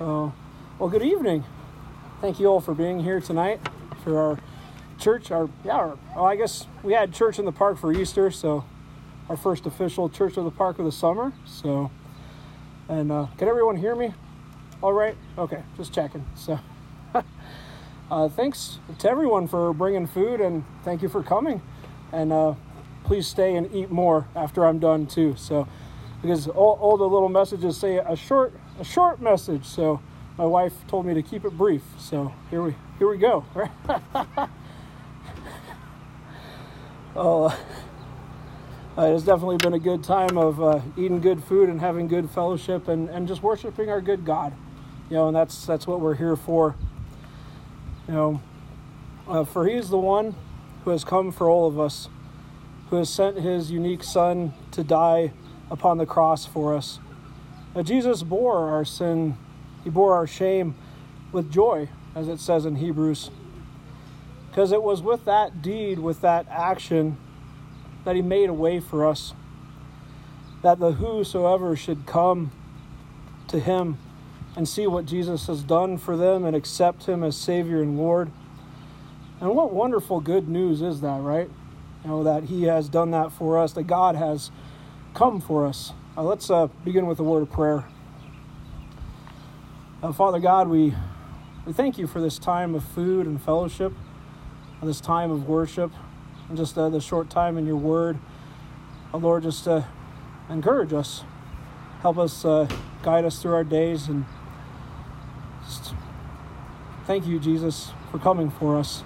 Uh, well, good evening. Thank you all for being here tonight for our church. Our yeah, our, well, I guess we had church in the park for Easter, so our first official church of the park of the summer. So, and uh, can everyone hear me? All right. Okay, just checking. So, uh, thanks to everyone for bringing food, and thank you for coming. And uh, please stay and eat more after I'm done too. So, because all, all the little messages say a short a short message. So my wife told me to keep it brief. So here we here we go. oh, uh, it's definitely been a good time of uh, eating good food and having good fellowship and, and just worshiping our good God. You know, and that's that's what we're here for. You know, uh, for He is the one who has come for all of us, who has sent His unique Son to die upon the cross for us Jesus bore our sin, he bore our shame with joy, as it says in Hebrews. Because it was with that deed, with that action, that he made a way for us. That the whosoever should come to him and see what Jesus has done for them and accept him as Savior and Lord. And what wonderful good news is that, right? You know, that he has done that for us, that God has come for us. Uh, let's uh, begin with a word of prayer. Uh, Father God, we, we thank you for this time of food and fellowship, this time of worship, and just uh, the short time in your word. Uh, Lord, just uh, encourage us, help us guide us through our days, and just thank you, Jesus, for coming for us,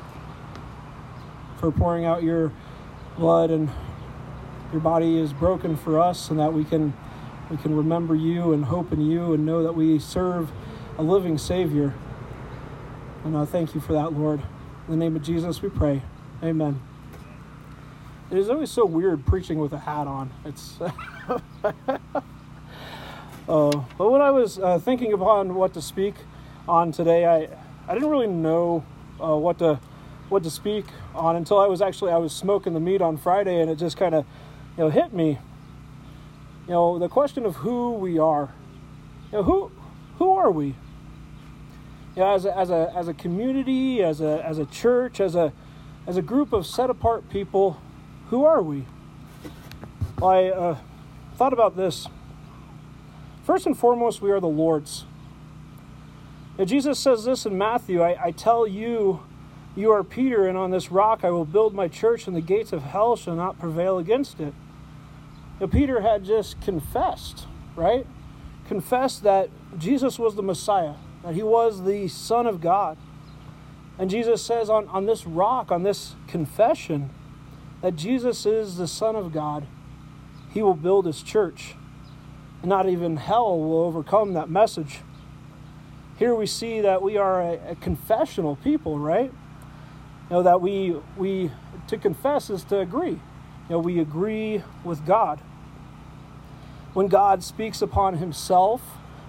for pouring out your blood and your body is broken for us and that we can we can remember you and hope in you and know that we serve a living savior. And i thank you for that lord. In the name of jesus we pray. Amen. It is always so weird preaching with a hat on. It's uh, but when i was uh, thinking upon what to speak on today i i didn't really know uh, what to what to speak on until i was actually i was smoking the meat on friday and it just kind of you know, hit me. You know, the question of who we are. You know, who who are we? You know, as a, as a as a community, as a as a church, as a as a group of set apart people, who are we? Well, I uh, thought about this. First and foremost, we are the Lord's. Now, Jesus says this in Matthew I, I tell you, you are Peter, and on this rock I will build my church, and the gates of hell shall not prevail against it. Now, Peter had just confessed, right? Confessed that Jesus was the Messiah, that he was the Son of God. And Jesus says on, on this rock, on this confession, that Jesus is the Son of God, he will build his church. And not even hell will overcome that message. Here we see that we are a, a confessional people, right? You know, that we, we, to confess is to agree. Know, we agree with God when God speaks upon himself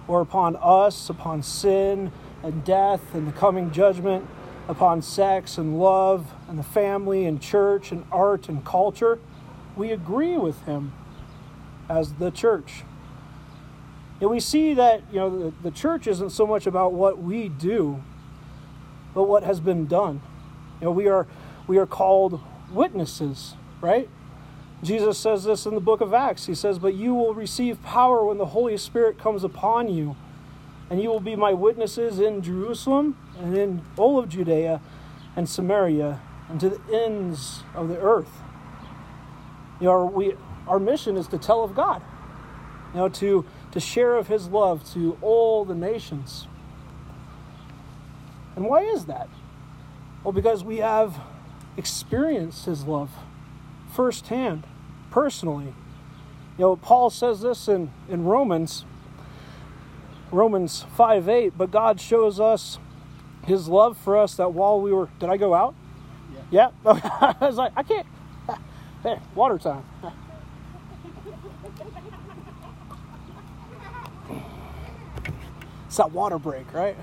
or upon us, upon sin and death and the coming judgment, upon sex and love and the family and church and art and culture, we agree with him as the church. And we see that you know the, the church isn't so much about what we do, but what has been done. You know, we are we are called witnesses, right? Jesus says this in the book of Acts. He says, But you will receive power when the Holy Spirit comes upon you, and you will be my witnesses in Jerusalem and in all of Judea and Samaria and to the ends of the earth. You know, our, we, our mission is to tell of God, you know, to, to share of His love to all the nations. And why is that? Well, because we have experienced His love firsthand personally. You know, Paul says this in, in Romans, Romans 5 8, but God shows us his love for us that while we were, did I go out? Yeah. yeah? I was like, I can't. Hey, water time. It's that water break, right?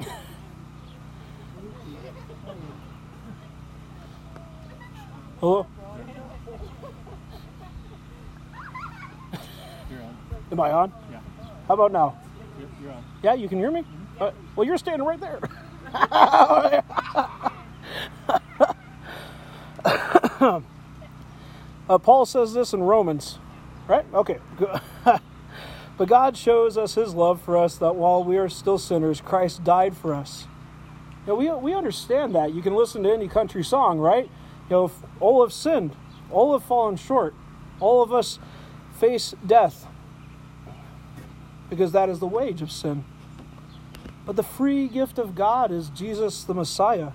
Hello? Am I on? Yeah. How about now? You're on. Yeah, you can hear me? Mm-hmm. Uh, well, you're standing right there. uh, Paul says this in Romans, right? Okay. but God shows us his love for us that while we are still sinners, Christ died for us. You know, we, we understand that. You can listen to any country song, right? You know, all have sinned, all have fallen short, all of us face death because that is the wage of sin. But the free gift of God is Jesus the Messiah.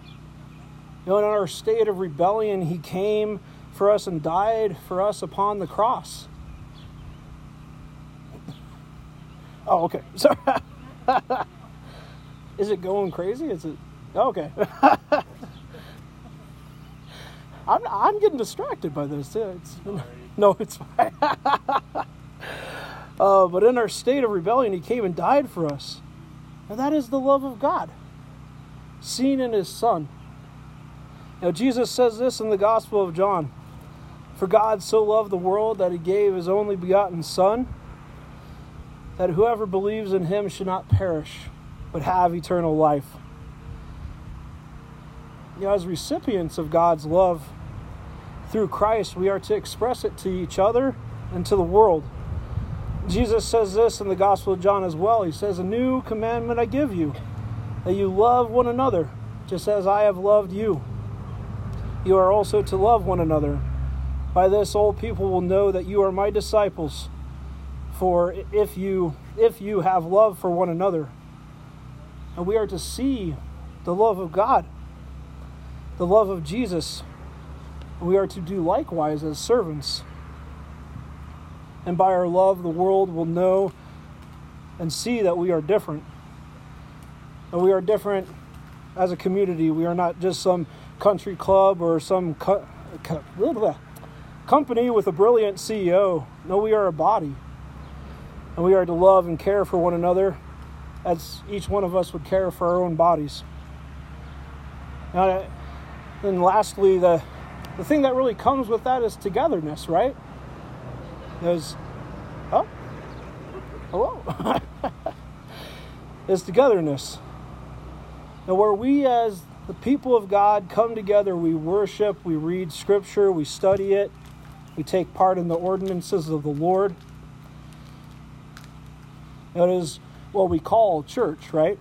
You know, in our state of rebellion, He came for us and died for us upon the cross. Oh, okay. Sorry. is it going crazy? Is it okay? I'm I'm getting distracted by this. It's, no, it's fine. uh, but in our state of rebellion, He came and died for us. And that is the love of God, seen in His Son. Now, Jesus says this in the Gospel of John For God so loved the world that He gave His only begotten Son, that whoever believes in Him should not perish, but have eternal life. You know, as recipients of God's love through Christ, we are to express it to each other and to the world. Jesus says this in the Gospel of John as well. He says, A new commandment I give you, that you love one another, just as I have loved you. You are also to love one another. By this all people will know that you are my disciples, for if you if you have love for one another. And we are to see the love of God, the love of Jesus. We are to do likewise as servants and by our love, the world will know and see that we are different. And we are different as a community. We are not just some country club or some co- co- company with a brilliant CEO. No, we are a body. And we are to love and care for one another as each one of us would care for our own bodies. Now, and lastly, the, the thing that really comes with that is togetherness, right? There's, oh, hello. is togetherness. Now, where we as the people of God come together, we worship, we read scripture, we study it, we take part in the ordinances of the Lord. That is what we call church, right?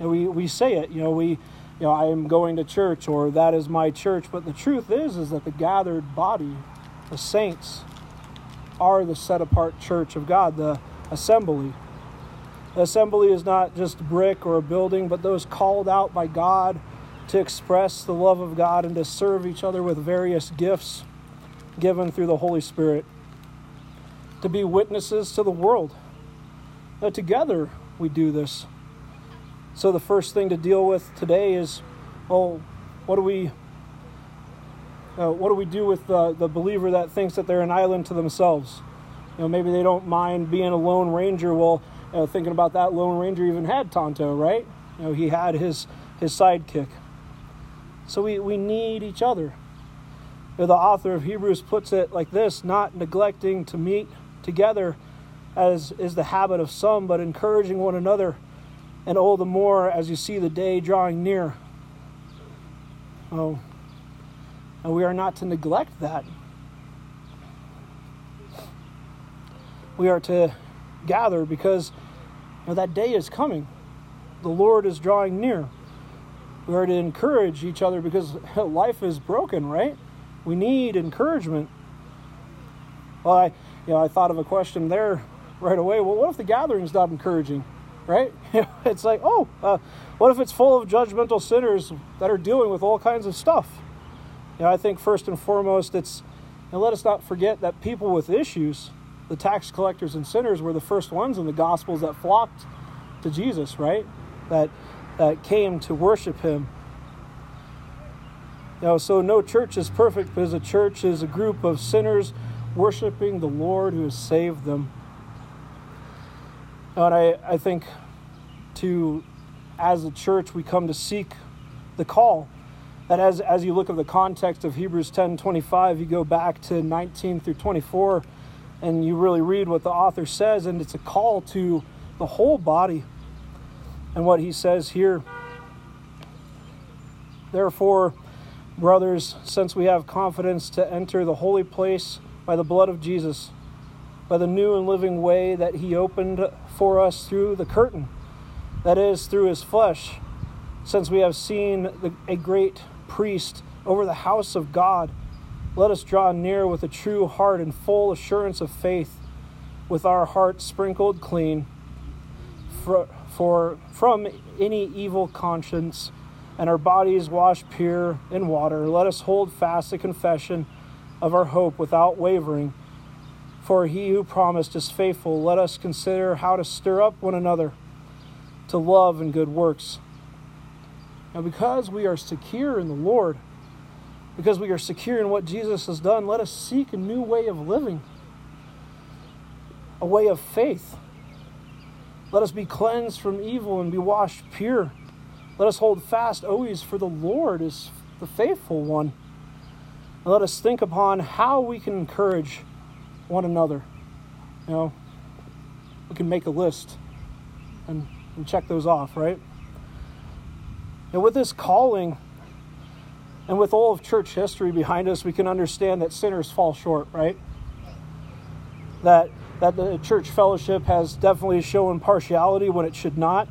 And we, we say it, you know, we, you know, I am going to church or that is my church. But the truth is, is that the gathered body, the saints, are the set apart church of God, the assembly. The assembly is not just brick or a building, but those called out by God to express the love of God and to serve each other with various gifts given through the Holy Spirit, to be witnesses to the world. Now, together we do this. So, the first thing to deal with today is well, what do we uh, what do we do with the, the believer that thinks that they're an island to themselves? You know, maybe they don't mind being a lone ranger. Well, you know, thinking about that, Lone Ranger even had Tonto, right? You know, he had his his sidekick. So we, we need each other. You know, the author of Hebrews puts it like this not neglecting to meet together as is the habit of some, but encouraging one another, and all the more as you see the day drawing near. Oh, and we are not to neglect that. We are to gather because you know, that day is coming. The Lord is drawing near. We are to encourage each other because life is broken, right? We need encouragement. Well, I, you know, I thought of a question there right away. Well, what if the gathering's not encouraging, right? it's like, oh, uh, what if it's full of judgmental sinners that are dealing with all kinds of stuff? You know, I think first and foremost, it's and let us not forget that people with issues, the tax collectors and sinners, were the first ones in the Gospels that flocked to Jesus, right? That that came to worship Him. You know, so no church is perfect because a church is a group of sinners worshiping the Lord who has saved them. And I, I think to as a church we come to seek the call that as, as you look at the context of Hebrews 10 25, you go back to 19 through 24 and you really read what the author says, and it's a call to the whole body. And what he says here Therefore, brothers, since we have confidence to enter the holy place by the blood of Jesus, by the new and living way that he opened for us through the curtain, that is, through his flesh, since we have seen the, a great priest over the house of God, let us draw near with a true heart and full assurance of faith, with our hearts sprinkled clean for, for from any evil conscience and our bodies washed pure in water. Let us hold fast the confession of our hope without wavering. For he who promised is faithful. Let us consider how to stir up one another to love and good works. Now, because we are secure in the Lord, because we are secure in what Jesus has done, let us seek a new way of living, a way of faith. Let us be cleansed from evil and be washed pure. Let us hold fast always, for the Lord is the faithful one. And let us think upon how we can encourage one another. You know, we can make a list and, and check those off, right? And with this calling and with all of church history behind us, we can understand that sinners fall short, right? That that the church fellowship has definitely shown partiality when it should not.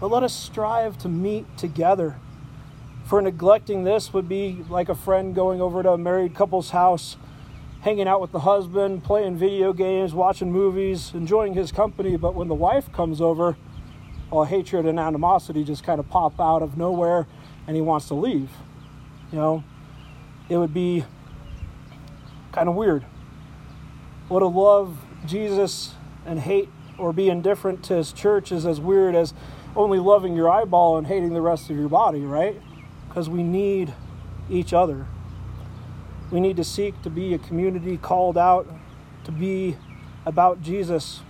But let us strive to meet together. For neglecting this would be like a friend going over to a married couple's house, hanging out with the husband, playing video games, watching movies, enjoying his company. But when the wife comes over, all hatred and animosity just kind of pop out of nowhere and he wants to leave. You know, it would be kind of weird. What a love Jesus and hate or be indifferent to his church is as weird as only loving your eyeball and hating the rest of your body, right? Because we need each other. We need to seek to be a community called out to be about Jesus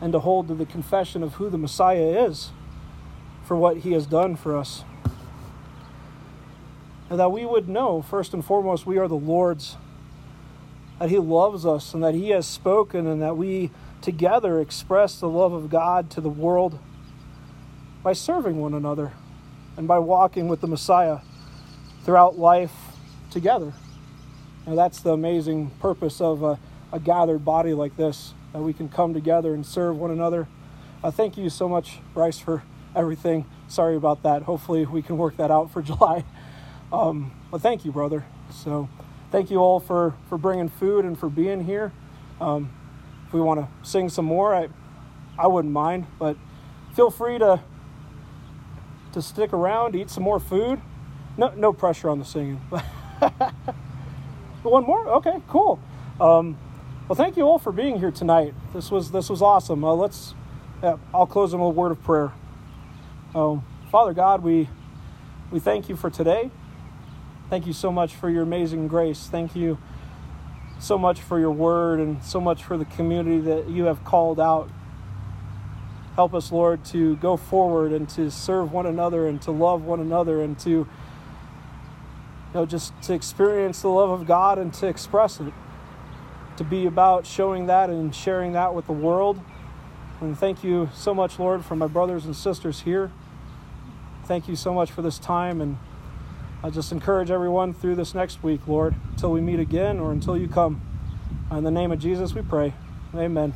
and to hold to the confession of who the Messiah is for what he has done for us. And that we would know, first and foremost, we are the Lord's, that he loves us and that he has spoken, and that we together express the love of God to the world by serving one another and by walking with the Messiah throughout life together. And that's the amazing purpose of a, a, gathered body like this, that we can come together and serve one another. Uh, thank you so much, Bryce, for everything. Sorry about that. Hopefully, we can work that out for July. Um, but thank you, brother. So, thank you all for, for bringing food and for being here. Um, if we want to sing some more, I, I wouldn't mind, but feel free to to stick around, eat some more food. No, no pressure on the singing. One more? Okay, cool. Um, well, thank you all for being here tonight. This was this was awesome. Uh, let's. Yeah, I'll close in a word of prayer. Um, Father God, we we thank you for today. Thank you so much for your amazing grace. Thank you so much for your word and so much for the community that you have called out Help us, Lord, to go forward and to serve one another and to love one another and to know just to experience the love of God and to express it. To be about showing that and sharing that with the world. And thank you so much, Lord, for my brothers and sisters here. Thank you so much for this time and I just encourage everyone through this next week, Lord, until we meet again or until you come. In the name of Jesus we pray. Amen.